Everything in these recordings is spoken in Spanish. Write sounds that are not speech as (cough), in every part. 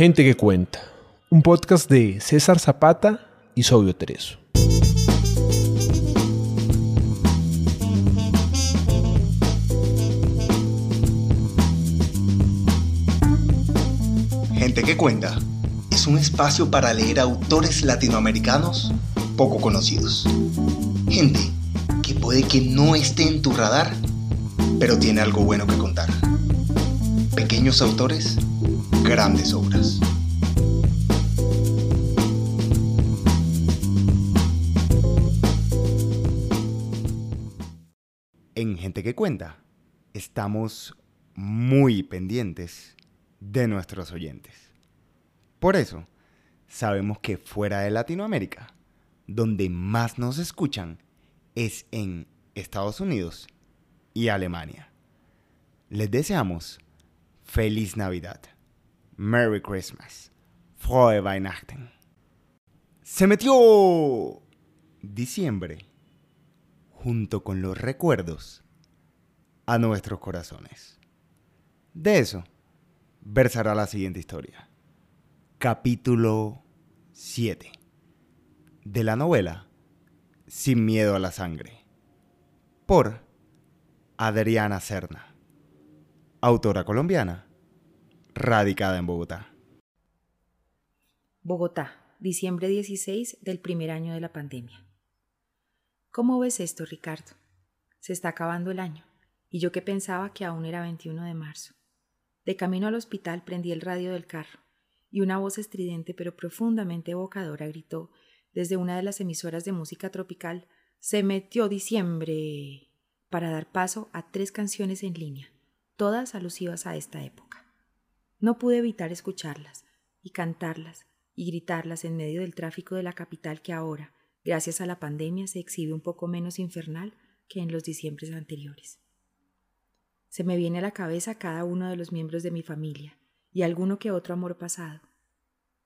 Gente que cuenta, un podcast de César Zapata y Sobio Tereso. Gente que cuenta es un espacio para leer autores latinoamericanos poco conocidos. Gente que puede que no esté en tu radar, pero tiene algo bueno que contar. Pequeños autores, grandes obras. En Gente que Cuenta estamos muy pendientes de nuestros oyentes. Por eso, sabemos que fuera de Latinoamérica, donde más nos escuchan es en Estados Unidos y Alemania. Les deseamos feliz Navidad, Merry Christmas, Frohe Weihnachten. Se metió diciembre junto con los recuerdos a nuestros corazones. De eso versará la siguiente historia. Capítulo 7 de la novela Sin miedo a la sangre por Adriana Serna, autora colombiana, radicada en Bogotá. Bogotá, diciembre 16 del primer año de la pandemia. ¿Cómo ves esto, Ricardo? Se está acabando el año, y yo que pensaba que aún era 21 de marzo. De camino al hospital prendí el radio del carro, y una voz estridente pero profundamente evocadora gritó desde una de las emisoras de música tropical Se metió diciembre para dar paso a tres canciones en línea, todas alusivas a esta época. No pude evitar escucharlas y cantarlas y gritarlas en medio del tráfico de la capital que ahora, gracias a la pandemia, se exhibe un poco menos infernal que en los diciembres anteriores. Se me viene a la cabeza cada uno de los miembros de mi familia y alguno que otro amor pasado.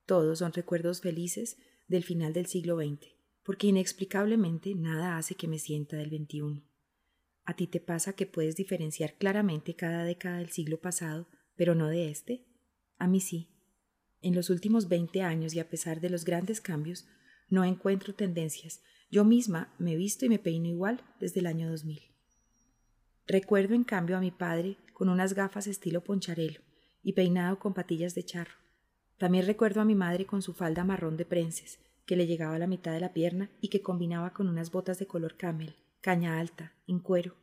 Todos son recuerdos felices del final del siglo XX, porque inexplicablemente nada hace que me sienta del XXI. ¿A ti te pasa que puedes diferenciar claramente cada década del siglo pasado, pero no de este? A mí sí. En los últimos 20 años y a pesar de los grandes cambios, no encuentro tendencias. Yo misma me visto y me peino igual desde el año 2000. Recuerdo en cambio a mi padre con unas gafas estilo poncharelo y peinado con patillas de charro. También recuerdo a mi madre con su falda marrón de prenses, que le llegaba a la mitad de la pierna y que combinaba con unas botas de color camel, caña alta, en cuero.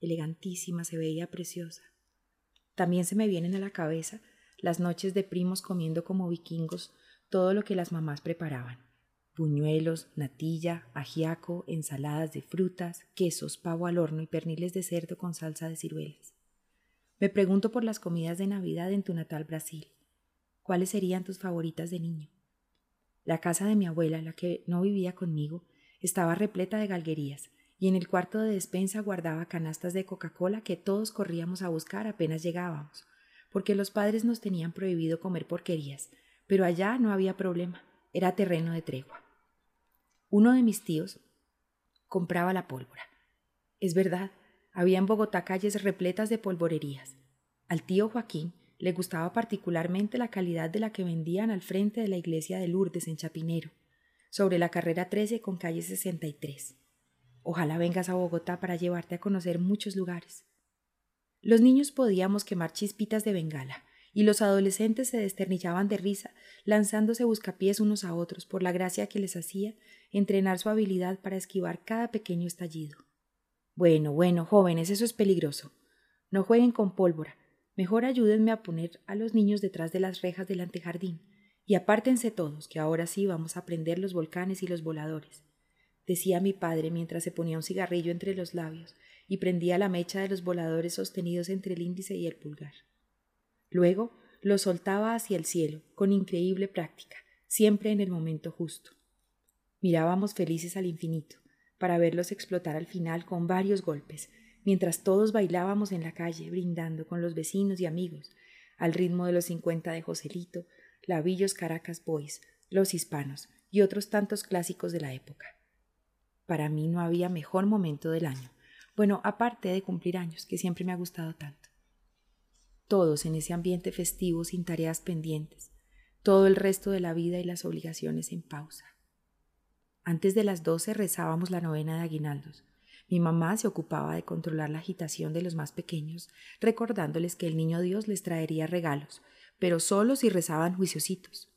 Elegantísima, se veía preciosa. También se me vienen a la cabeza las noches de primos comiendo como vikingos todo lo que las mamás preparaban. Puñuelos, natilla, ajiaco, ensaladas de frutas, quesos, pavo al horno y perniles de cerdo con salsa de ciruelas. Me pregunto por las comidas de Navidad en tu natal Brasil. ¿Cuáles serían tus favoritas de niño? La casa de mi abuela, la que no vivía conmigo, estaba repleta de galguerías, y en el cuarto de despensa guardaba canastas de Coca-Cola que todos corríamos a buscar apenas llegábamos, porque los padres nos tenían prohibido comer porquerías, pero allá no había problema, era terreno de tregua. Uno de mis tíos compraba la pólvora. Es verdad, había en Bogotá calles repletas de polvorerías. Al tío Joaquín le gustaba particularmente la calidad de la que vendían al frente de la iglesia de Lourdes en Chapinero, sobre la carrera 13 con calle 63. Ojalá vengas a Bogotá para llevarte a conocer muchos lugares. Los niños podíamos quemar chispitas de bengala, y los adolescentes se desternillaban de risa, lanzándose buscapiés unos a otros por la gracia que les hacía entrenar su habilidad para esquivar cada pequeño estallido. Bueno, bueno, jóvenes, eso es peligroso. No jueguen con pólvora. Mejor ayúdenme a poner a los niños detrás de las rejas del antejardín. Y apártense todos, que ahora sí vamos a prender los volcanes y los voladores. Decía mi padre mientras se ponía un cigarrillo entre los labios y prendía la mecha de los voladores sostenidos entre el índice y el pulgar. Luego lo soltaba hacia el cielo, con increíble práctica, siempre en el momento justo. Mirábamos felices al infinito, para verlos explotar al final con varios golpes, mientras todos bailábamos en la calle, brindando con los vecinos y amigos, al ritmo de los cincuenta de Joselito, Lavillos Caracas Boys, Los Hispanos y otros tantos clásicos de la época. Para mí no había mejor momento del año, bueno, aparte de cumplir años, que siempre me ha gustado tanto. Todos en ese ambiente festivo sin tareas pendientes, todo el resto de la vida y las obligaciones en pausa. Antes de las doce rezábamos la novena de aguinaldos. Mi mamá se ocupaba de controlar la agitación de los más pequeños, recordándoles que el niño Dios les traería regalos, pero solo si rezaban juiciositos.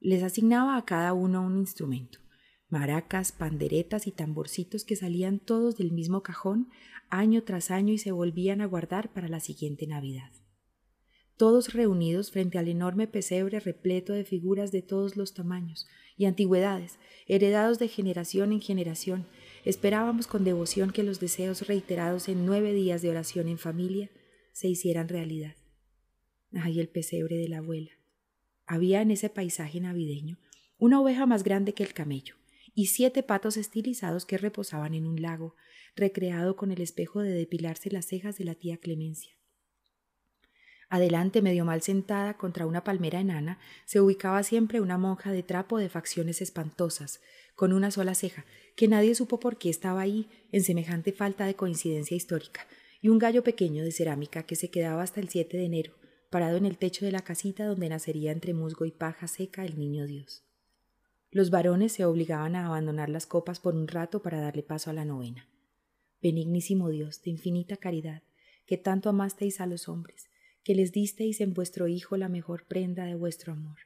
Les asignaba a cada uno un instrumento, maracas, panderetas y tamborcitos que salían todos del mismo cajón año tras año y se volvían a guardar para la siguiente Navidad. Todos reunidos frente al enorme pesebre repleto de figuras de todos los tamaños y antigüedades, heredados de generación en generación, esperábamos con devoción que los deseos reiterados en nueve días de oración en familia se hicieran realidad. Ay, el pesebre de la abuela. Había en ese paisaje navideño una oveja más grande que el camello y siete patos estilizados que reposaban en un lago, recreado con el espejo de depilarse las cejas de la tía Clemencia. Adelante, medio mal sentada contra una palmera enana, se ubicaba siempre una monja de trapo de facciones espantosas, con una sola ceja, que nadie supo por qué estaba ahí, en semejante falta de coincidencia histórica, y un gallo pequeño de cerámica que se quedaba hasta el 7 de enero, parado en el techo de la casita donde nacería entre musgo y paja seca el niño Dios. Los varones se obligaban a abandonar las copas por un rato para darle paso a la novena. Benignísimo Dios, de infinita caridad, que tanto amasteis a los hombres, que les disteis en vuestro Hijo la mejor prenda de vuestro amor.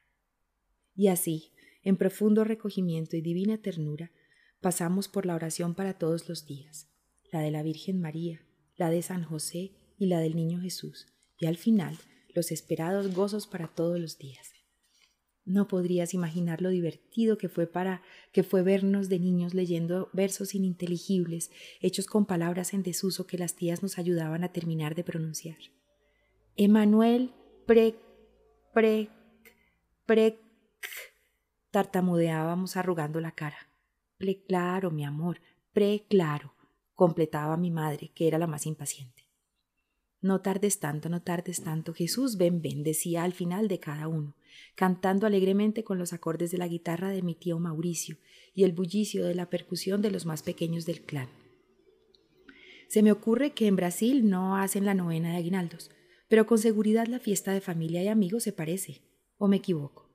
Y así, en profundo recogimiento y divina ternura, pasamos por la oración para todos los días, la de la Virgen María, la de San José y la del Niño Jesús, y al final los esperados gozos para todos los días. No podrías imaginar lo divertido que fue para que fue vernos de niños leyendo versos ininteligibles, hechos con palabras en desuso que las tías nos ayudaban a terminar de pronunciar. Emanuel pre pre pre tartamudeábamos arrugando la cara. Pre claro, mi amor, pre claro, completaba mi madre, que era la más impaciente. No tardes tanto, no tardes tanto. Jesús, ven, ven, decía al final de cada uno, cantando alegremente con los acordes de la guitarra de mi tío Mauricio y el bullicio de la percusión de los más pequeños del clan. Se me ocurre que en Brasil no hacen la novena de aguinaldos, pero con seguridad la fiesta de familia y amigos se parece, o me equivoco.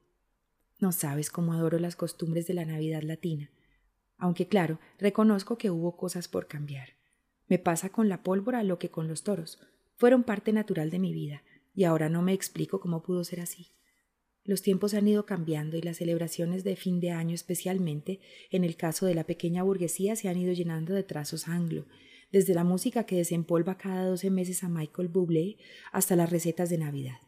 No sabes cómo adoro las costumbres de la Navidad latina, aunque claro, reconozco que hubo cosas por cambiar. Me pasa con la pólvora lo que con los toros, fueron parte natural de mi vida, y ahora no me explico cómo pudo ser así. Los tiempos han ido cambiando y las celebraciones de fin de año especialmente, en el caso de la pequeña burguesía, se han ido llenando de trazos anglo, desde la música que desempolva cada doce meses a Michael Bublé hasta las recetas de Navidad.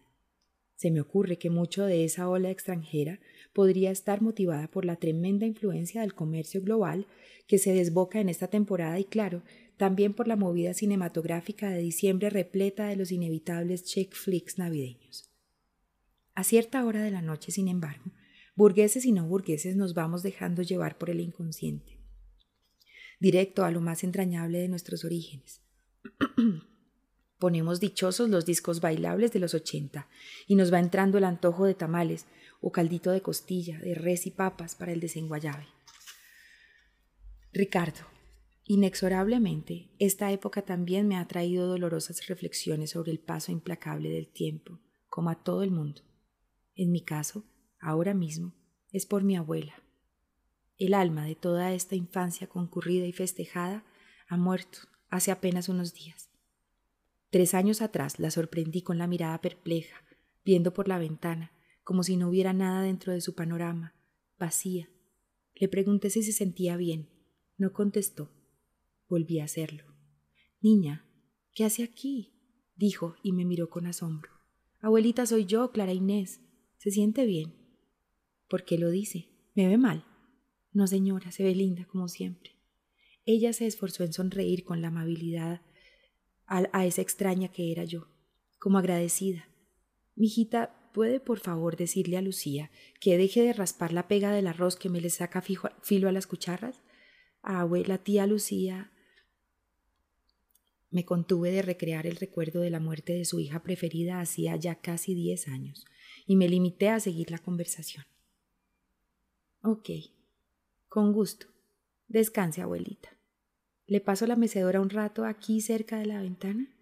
Se me ocurre que mucho de esa ola extranjera podría estar motivada por la tremenda influencia del comercio global que se desboca en esta temporada y claro, también por la movida cinematográfica de diciembre repleta de los inevitables chick flicks navideños. A cierta hora de la noche, sin embargo, burgueses y no burgueses nos vamos dejando llevar por el inconsciente, directo a lo más entrañable de nuestros orígenes. (clears throat) Ponemos dichosos los discos bailables de los ochenta y nos va entrando el antojo de tamales o caldito de costilla, de res y papas para el desenguayabe. Ricardo, Inexorablemente, esta época también me ha traído dolorosas reflexiones sobre el paso implacable del tiempo, como a todo el mundo. En mi caso, ahora mismo, es por mi abuela. El alma de toda esta infancia concurrida y festejada ha muerto hace apenas unos días. Tres años atrás la sorprendí con la mirada perpleja, viendo por la ventana, como si no hubiera nada dentro de su panorama, vacía. Le pregunté si se sentía bien. No contestó. Volví a hacerlo. Niña, ¿qué hace aquí? dijo y me miró con asombro. Abuelita, soy yo, Clara Inés. ¿Se siente bien? ¿Por qué lo dice? ¿Me ve mal? No, señora, se ve linda como siempre. Ella se esforzó en sonreír con la amabilidad a, esa extraña que era yo, como agradecida. Mijita, ¿puede por favor decirle a Lucía que deje de raspar la pega del arroz que me le saca filo a las cucharras? Abuela, tía Lucía, me contuve de recrear el recuerdo de la muerte de su hija preferida hacía ya casi diez años y me limité a seguir la conversación. Ok, con gusto. Descanse, abuelita. ¿Le paso la mecedora un rato aquí cerca de la ventana?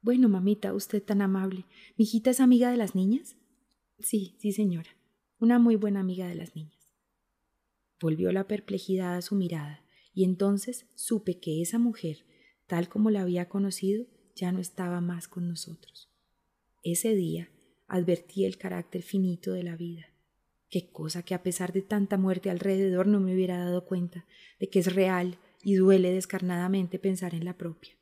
Bueno, mamita, usted tan amable. ¿Mi hijita es amiga de las niñas? Sí, sí, señora. Una muy buena amiga de las niñas. Volvió la perplejidad a su mirada, y entonces supe que esa mujer, tal como la había conocido, ya no estaba más con nosotros. Ese día advertí el carácter finito de la vida. Qué cosa que a pesar de tanta muerte alrededor no me hubiera dado cuenta de que es real y duele descarnadamente pensar en la propia.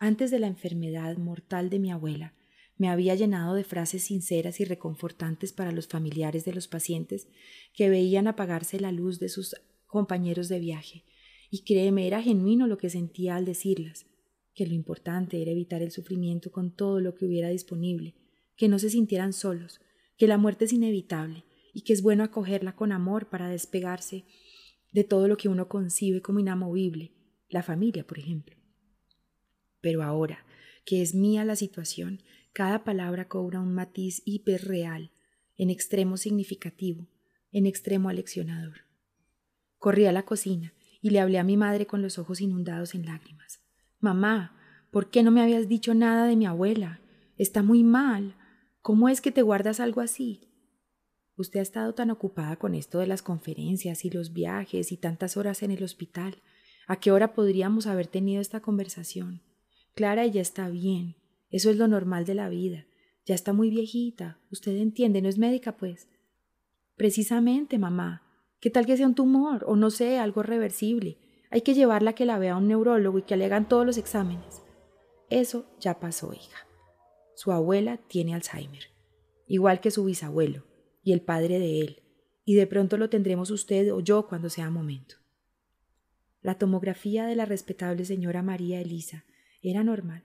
Antes de la enfermedad mortal de mi abuela, me había llenado de frases sinceras y reconfortantes para los familiares de los pacientes que veían apagarse la luz de sus compañeros de viaje, y créeme, era genuino lo que sentía al decirlas, que lo importante era evitar el sufrimiento con todo lo que hubiera disponible, que no se sintieran solos, que la muerte es inevitable y que es bueno acogerla con amor para despegarse de todo lo que uno concibe como inamovible, la familia, por ejemplo. Pero ahora, que es mía la situación, cada palabra cobra un matiz hiperreal, en extremo significativo, en extremo aleccionador. Corrí a la cocina y le hablé a mi madre con los ojos inundados en lágrimas. Mamá, ¿por qué no me habías dicho nada de mi abuela? Está muy mal. ¿Cómo es que te guardas algo así? Usted ha estado tan ocupada con esto de las conferencias y los viajes y tantas horas en el hospital. ¿A qué hora podríamos haber tenido esta conversación? Clara ya está bien. Eso es lo normal de la vida. Ya está muy viejita. Usted entiende, no es médica, pues. Precisamente, mamá. ¿Qué tal que sea un tumor o no sé, algo reversible? Hay que llevarla a que la vea un neurólogo y que le hagan todos los exámenes. Eso ya pasó, hija. Su abuela tiene Alzheimer, igual que su bisabuelo y el padre de él, y de pronto lo tendremos usted o yo cuando sea momento. La tomografía de la respetable señora María Elisa era normal,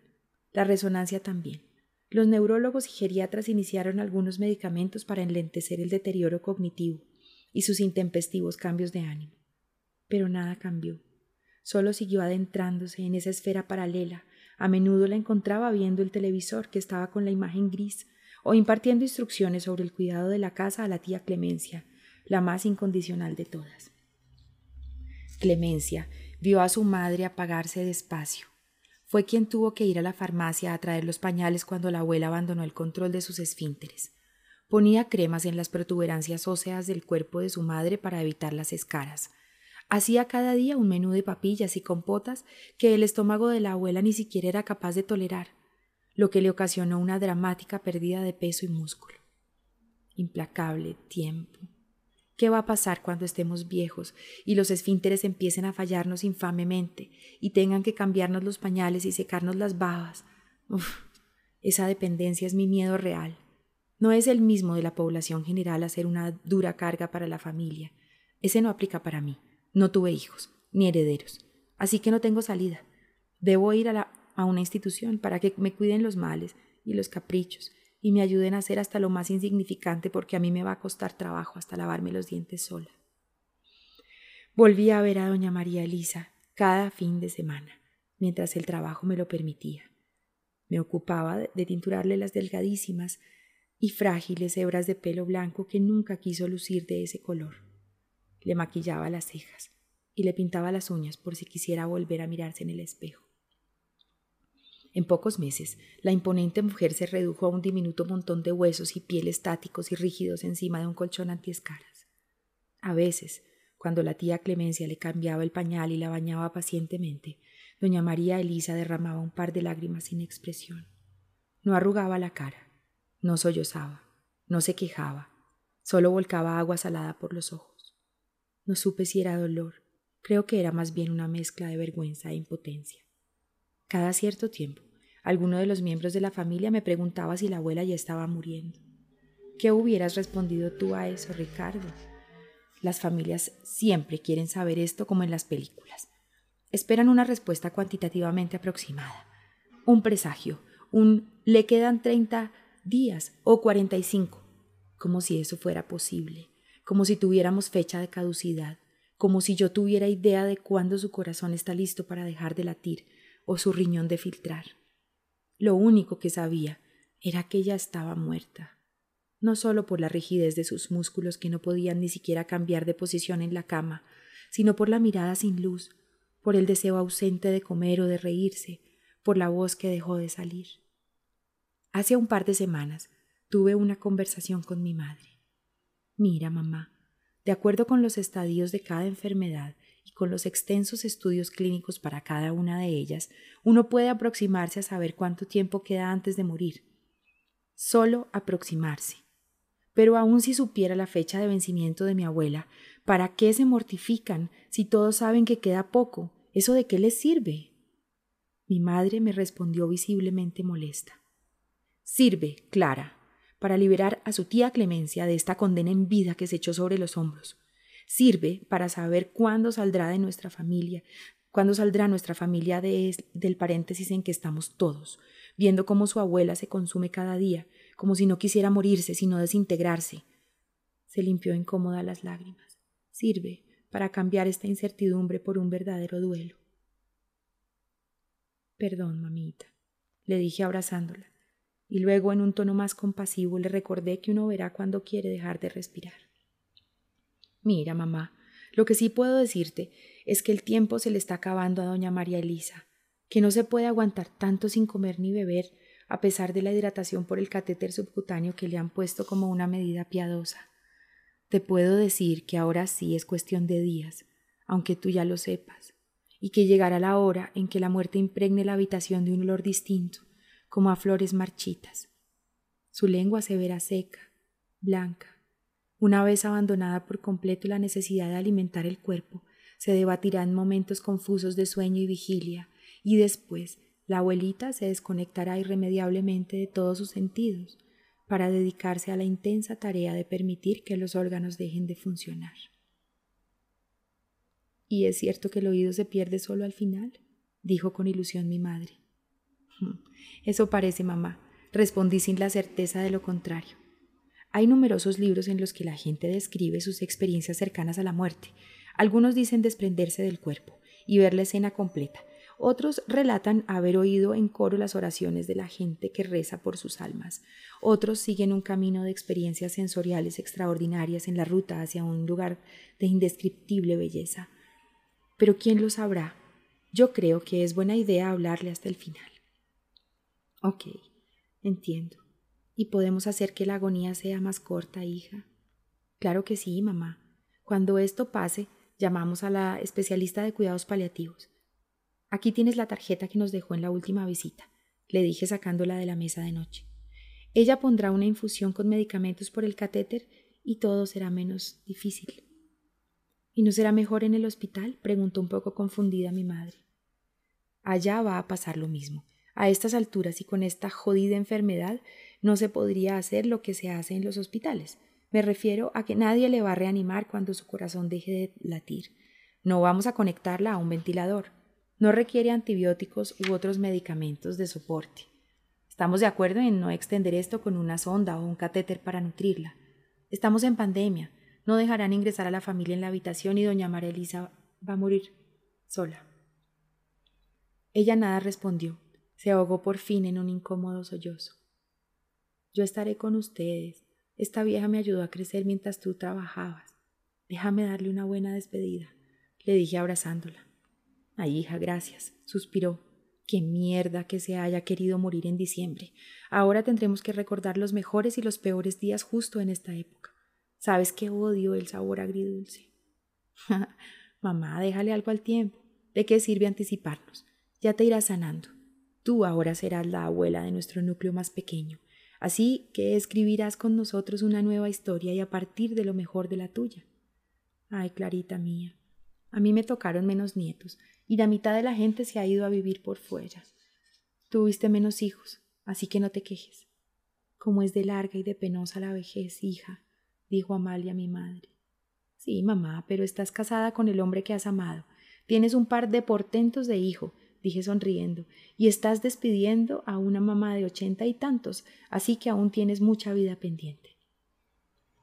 la resonancia también. Los neurólogos y geriatras iniciaron algunos medicamentos para enlentecer el deterioro cognitivo y sus intempestivos cambios de ánimo. Pero nada cambió solo siguió adentrándose en esa esfera paralela. A menudo la encontraba viendo el televisor que estaba con la imagen gris o impartiendo instrucciones sobre el cuidado de la casa a la tía Clemencia, la más incondicional de todas. Clemencia vio a su madre apagarse despacio. Fue quien tuvo que ir a la farmacia a traer los pañales cuando la abuela abandonó el control de sus esfínteres. Ponía cremas en las protuberancias óseas del cuerpo de su madre para evitar las escaras. Hacía cada día un menú de papillas y compotas que el estómago de la abuela ni siquiera era capaz de tolerar, lo que le ocasionó una dramática pérdida de peso y músculo. Implacable tiempo. ¿Qué va a pasar cuando estemos viejos y los esfínteres empiecen a fallarnos infamemente y tengan que cambiarnos los pañales y secarnos las babas? Uf, esa dependencia es mi miedo real. No es el mismo de la población general hacer una dura carga para la familia. Ese no aplica para mí. No tuve hijos, ni herederos, así que no tengo salida. Debo ir a, una institución para que me cuiden los males y los caprichos y me ayuden a hacer hasta lo más insignificante porque a mí me va a costar trabajo hasta lavarme los dientes sola. Volví a ver a doña María Elisa cada fin de semana, mientras el trabajo me lo permitía. Me ocupaba de tinturarle las delgadísimas y frágiles hebras de pelo blanco que nunca quiso lucir de ese color le maquillaba las cejas y le pintaba las uñas por si quisiera volver a mirarse en el espejo. En pocos meses, la imponente mujer se redujo a un diminuto montón de huesos y piel estáticos y rígidos encima de un colchón antiescaras. A veces, cuando la tía Clemencia le cambiaba el pañal y la bañaba pacientemente, doña María Elisa derramaba un par de lágrimas sin expresión. No arrugaba la cara, no sollozaba, no se quejaba, solo volcaba agua salada por los ojos. No supe si era dolor, creo que era más bien una mezcla de vergüenza e impotencia. Cada cierto tiempo, alguno de los miembros de la familia me preguntaba si la abuela ya estaba muriendo. ¿Qué hubieras respondido tú a eso, Ricardo? Las familias siempre quieren saber esto como en las películas. Esperan una respuesta cuantitativamente aproximada. Un presagio, un le quedan 30 días o 45, como si eso fuera posible como si tuviéramos fecha de caducidad, como si yo tuviera idea de cuándo su corazón está listo para dejar de latir o su riñón de filtrar. Lo único que sabía era que ella estaba muerta, no solo por la rigidez de sus músculos que no podían ni siquiera cambiar de posición en la cama, sino por la mirada sin luz, por el deseo ausente de comer o de reírse, por la voz que dejó de salir. Hace un par de semanas tuve una conversación con mi madre. Mira, mamá, de acuerdo con los estadios de cada enfermedad y con los extensos estudios clínicos para cada una de ellas, uno puede aproximarse a saber cuánto tiempo queda antes de morir. Solo aproximarse. Pero aun si supiera la fecha de vencimiento de mi abuela, ¿para qué se mortifican si todos saben que queda poco? ¿Eso de qué les sirve? Mi madre me respondió visiblemente molesta. Sirve, Clara, para liberar a su tía Clemencia de esta condena en vida que se echó sobre los hombros. Sirve para saber cuándo saldrá de nuestra familia, cuándo saldrá nuestra familia de, del paréntesis en que estamos todos, viendo cómo su abuela se consume cada día, como si no quisiera morirse, sino desintegrarse. Se limpió incómoda las lágrimas. Sirve para cambiar esta incertidumbre por un verdadero duelo. Perdón, mamita, le dije abrazándola, y luego en un tono más compasivo le recordé que uno verá cuando quiere dejar de respirar. Mira, mamá, lo que sí puedo decirte es que el tiempo se le está acabando a doña María Elisa, que no se puede aguantar tanto sin comer ni beber, a pesar de la hidratación por el catéter subcutáneo que le han puesto como una medida piadosa. Te puedo decir que ahora sí es cuestión de días, aunque tú ya lo sepas, y que llegará la hora en que la muerte impregne la habitación de un olor distinto, como a flores marchitas. Su lengua se verá seca, blanca. Una vez abandonada por completo la necesidad de alimentar el cuerpo, se debatirá en momentos confusos de sueño y vigilia, y después la abuelita se desconectará irremediablemente de todos sus sentidos, para dedicarse a la intensa tarea de permitir que los órganos dejen de funcionar. ¿Y es cierto que el oído se pierde solo al final? dijo con ilusión mi madre. Hmm, eso parece, mamá, respondí sin la certeza de lo contrario. Hay numerosos libros en los que la gente describe sus experiencias cercanas a la muerte. Algunos dicen desprenderse del cuerpo y ver la escena completa, otros relatan haber oído en coro las oraciones de la gente que reza por sus almas. Otros siguen un camino de experiencias sensoriales extraordinarias en la ruta hacia un lugar de indescriptible belleza. Pero ¿quién lo sabrá? Yo creo que es buena idea hablarle hasta el final. Ok, entiendo. ¿Y podemos hacer que la agonía sea más corta, hija? Claro que sí, mamá. Cuando esto pase, llamamos a la especialista de cuidados paliativos. Aquí tienes la tarjeta que nos dejó en la última visita, le dije sacándola de la mesa de noche. Ella pondrá una infusión con medicamentos por el catéter y todo será menos difícil. ¿Y no será mejor en el hospital? preguntó un poco confundida mi madre. Allá va a pasar lo mismo. A estas alturas y con esta jodida enfermedad no se podría hacer lo que se hace en los hospitales. Me refiero a que nadie le va a reanimar cuando su corazón deje de latir. No vamos a conectarla a un ventilador. No requiere antibióticos u otros medicamentos de soporte. Estamos de acuerdo en no extender esto con una sonda o un catéter para nutrirla. Estamos en pandemia. No dejarán ingresar a la familia en la habitación y doña María Elisa va a morir sola. Ella nada respondió. Se ahogó por fin en un incómodo sollozo. Yo estaré con ustedes. Esta vieja me ayudó a crecer mientras tú trabajabas. Déjame darle una buena despedida, le dije abrazándola. Ay, hija, gracias, suspiró. Qué mierda que se haya querido morir en diciembre. Ahora tendremos que recordar los mejores y los peores días justo en esta época. ¿Sabes qué odio el sabor agridulce? (laughs) Mamá, déjale algo al tiempo. ¿De qué sirve anticiparnos? Ya te irás sanando. Tú ahora serás la abuela de nuestro núcleo más pequeño. Así que escribirás con nosotros una nueva historia y a partir de lo mejor de la tuya. Ay, Clarita mía, a mí me tocaron menos nietos, y la mitad de la gente se ha ido a vivir por fuera. Tuviste menos hijos, así que no te quejes. Como es de larga y de penosa la vejez, hija, dijo Amalia mi madre. Sí, mamá, pero estás casada con el hombre que has amado. Tienes un par de portentos de hijo, dije sonriendo, y estás despidiendo a una mamá de ochenta y tantos, así que aún tienes mucha vida pendiente.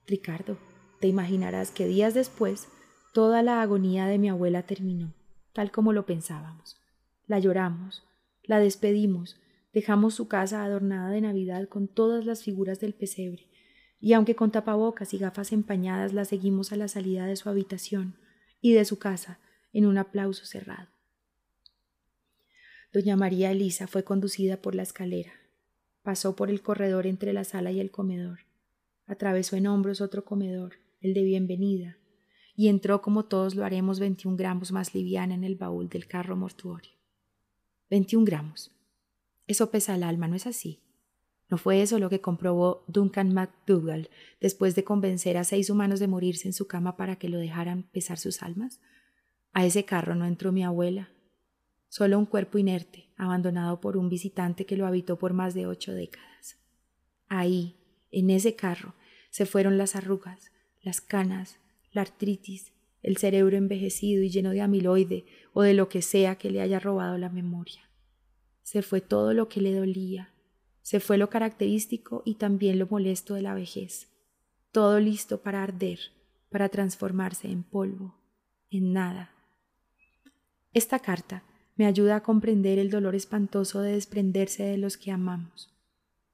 Ricardo, te imaginarás que días después toda la agonía de mi abuela terminó tal como lo pensábamos. La lloramos, la despedimos, dejamos su casa adornada de Navidad con todas las figuras del pesebre, y aunque con tapabocas y gafas empañadas la seguimos a la salida de su habitación y de su casa en un aplauso cerrado. Doña María Elisa fue conducida por la escalera. Pasó por el corredor entre la sala y el comedor. Atravesó en hombros otro comedor, el de bienvenida, y entró como todos lo haremos 21 gramos más liviana en el baúl del carro mortuorio. 21 gramos. Eso pesa el alma, ¿no es así? ¿No fue eso lo que comprobó Duncan MacDougall después de convencer a seis humanos de morirse en su cama para que lo dejaran pesar sus almas? A ese carro no entró mi abuela, solo un cuerpo inerte, abandonado por un visitante que lo habitó por más de ocho décadas. Ahí, en ese carro, se fueron las arrugas, las canas, la artritis, el cerebro envejecido y lleno de amiloide o de lo que sea que le haya robado la memoria. Se fue todo lo que le dolía, se fue lo característico y también lo molesto de la vejez, todo listo para arder, para transformarse en polvo, en nada. Esta carta me ayuda a comprender el dolor espantoso de desprenderse de los que amamos.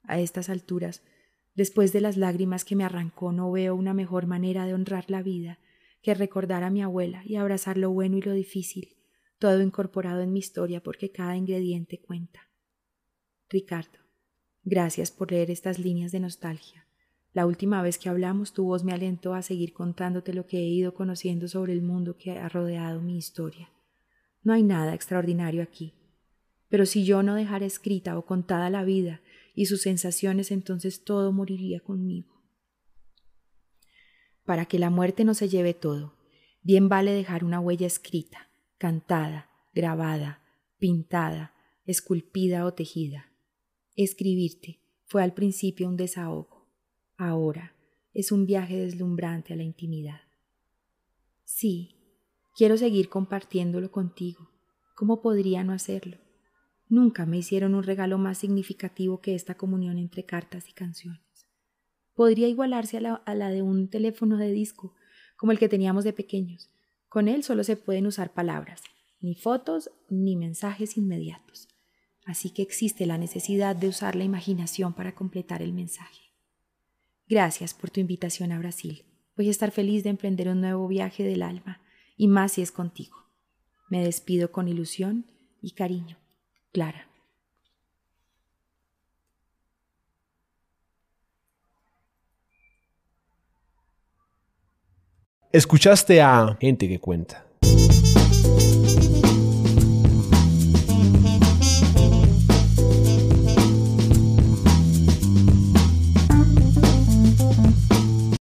A estas alturas, después de las lágrimas que me arrancó, no veo una mejor manera de honrar la vida que recordar a mi abuela y abrazar lo bueno y lo difícil, todo incorporado en mi historia porque cada ingrediente cuenta. Ricardo, gracias por leer estas líneas de nostalgia. La última vez que hablamos tu voz me alentó a seguir contándote lo que he ido conociendo sobre el mundo que ha rodeado mi historia. No hay nada extraordinario aquí. Pero si yo no dejara escrita o contada la vida y sus sensaciones, entonces todo moriría conmigo. Para que la muerte no se lleve todo, bien vale dejar una huella escrita, cantada, grabada, pintada, esculpida o tejida. Escribirte fue al principio un desahogo, ahora es un viaje deslumbrante a la intimidad. Sí, Quiero seguir compartiéndolo contigo. ¿Cómo podría no hacerlo? Nunca me hicieron un regalo más significativo que esta comunión entre cartas y canciones. Podría igualarse a la, de un teléfono de disco, como el que teníamos de pequeños. Con él solo se pueden usar palabras, ni fotos ni mensajes inmediatos. Así que existe la necesidad de usar la imaginación para completar el mensaje. Gracias por tu invitación a Brasil. Voy a estar feliz de emprender un nuevo viaje del alma y más si es contigo. Me despido con ilusión y cariño. Clara. Escuchaste a Gente que Cuenta